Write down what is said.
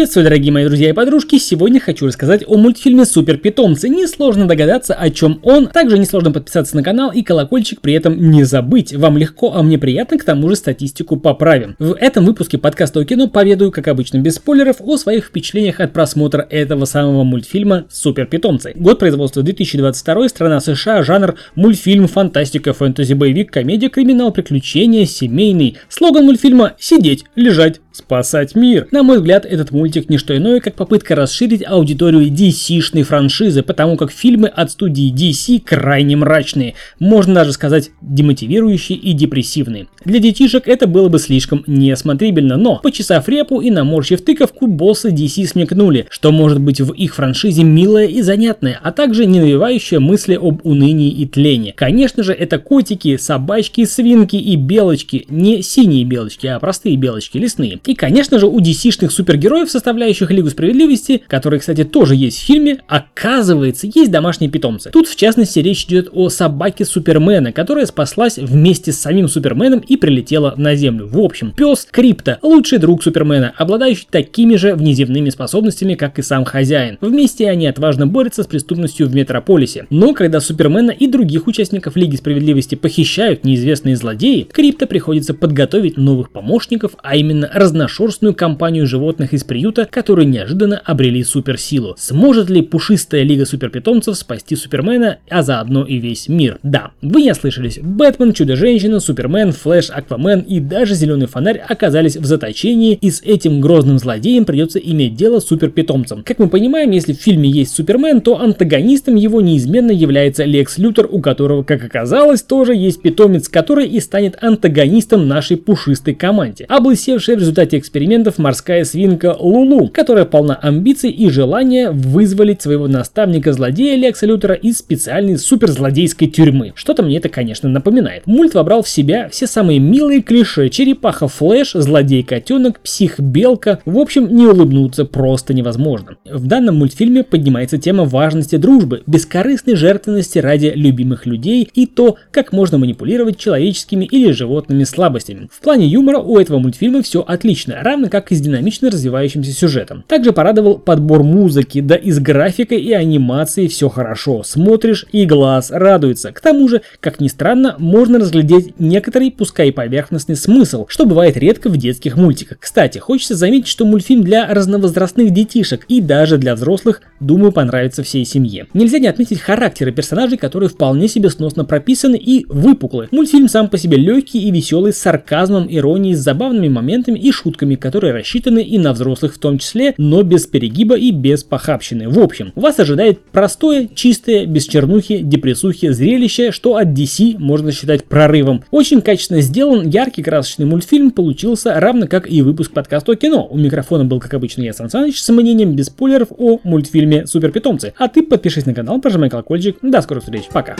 Приветствую, дорогие мои друзья и подружки! Сегодня хочу рассказать о мультфильме Супер Питомцы. Несложно догадаться, о чем он. Также несложно подписаться на канал и колокольчик при этом не забыть. Вам легко, а мне приятно, к тому же статистику поправим. В этом выпуске подкаста о кино поведаю, как обычно, без спойлеров, о своих впечатлениях от просмотра этого самого мультфильма Супер Питомцы. Год производства 2022, страна США, жанр мультфильм, фантастика, фэнтези, боевик, комедия, криминал, приключения, семейный. Слоган мультфильма «Сидеть, лежать, спасать мир». На мой взгляд, этот мультик не что иное, как попытка расширить аудиторию DC-шной франшизы, потому как фильмы от студии DC крайне мрачные, можно даже сказать демотивирующие и депрессивные. Для детишек это было бы слишком неосмотрибельно, но, почесав репу и наморщив тыковку, боссы DC смекнули, что может быть в их франшизе милое и занятное, а также не навевающее мысли об унынии и тлении. Конечно же, это котики, собачки, свинки и белочки, не синие белочки, а простые белочки, лесные. И, конечно же, у DC-шных супергероев составляющих Лигу Справедливости, которые, кстати, тоже есть в фильме, оказывается, есть домашние питомцы. Тут, в частности, речь идет о собаке Супермена, которая спаслась вместе с самим Суперменом и прилетела на Землю. В общем, пес Крипто, лучший друг Супермена, обладающий такими же внеземными способностями, как и сам хозяин. Вместе они отважно борются с преступностью в Метрополисе. Но когда Супермена и других участников Лиги Справедливости похищают неизвестные злодеи, Крипто приходится подготовить новых помощников, а именно разношерстную компанию животных из приюта, которые неожиданно обрели суперсилу. Сможет ли пушистая лига суперпитомцев спасти Супермена, а заодно и весь мир? Да, вы не ослышались. Бэтмен, Чудо-женщина, Супермен, Флэш, Аквамен и даже Зеленый фонарь оказались в заточении, и с этим грозным злодеем придется иметь дело с суперпитомцем. Как мы понимаем, если в фильме есть Супермен, то антагонистом его неизменно является Лекс Лютер, у которого, как оказалось, тоже есть питомец, который и станет антагонистом нашей пушистой команде. Облысевшая в результате экспериментов морская свинка Лулу, которая полна амбиций и желания вызволить своего наставника-злодея Лекса Лютера из специальной суперзлодейской тюрьмы. Что-то мне это, конечно, напоминает. Мульт вобрал в себя все самые милые клише. Черепаха Флэш, злодей-котенок, псих-белка. В общем, не улыбнуться просто невозможно. В данном мультфильме поднимается тема важности дружбы, бескорыстной жертвенности ради любимых людей и то, как можно манипулировать человеческими или животными слабостями. В плане юмора у этого мультфильма все отлично, равно как и с динамично развивающимся сюжетом. Также порадовал подбор музыки, да и с графикой и анимацией все хорошо. Смотришь и глаз радуется. К тому же, как ни странно, можно разглядеть некоторый, пускай и поверхностный смысл, что бывает редко в детских мультиках. Кстати, хочется заметить, что мультфильм для разновозрастных детишек и даже для взрослых, думаю, понравится всей семье. Нельзя не отметить характеры персонажей, которые вполне себе сносно прописаны и выпуклы. Мультфильм сам по себе легкий и веселый, с сарказмом, иронией, с забавными моментами и шутками, которые рассчитаны и на взрослых в том числе но без перегиба и без похабщины. В общем, вас ожидает простое, чистое, без чернухи, депрессухи зрелище, что от DC можно считать прорывом. Очень качественно сделан, яркий красочный мультфильм получился, равно как и выпуск подкаста о кино. У микрофона был, как обычно, я, Сан Саныч, с мнением без спойлеров о мультфильме Супер Питомцы. А ты подпишись на канал, прожимай колокольчик. До скорых встреч, пока.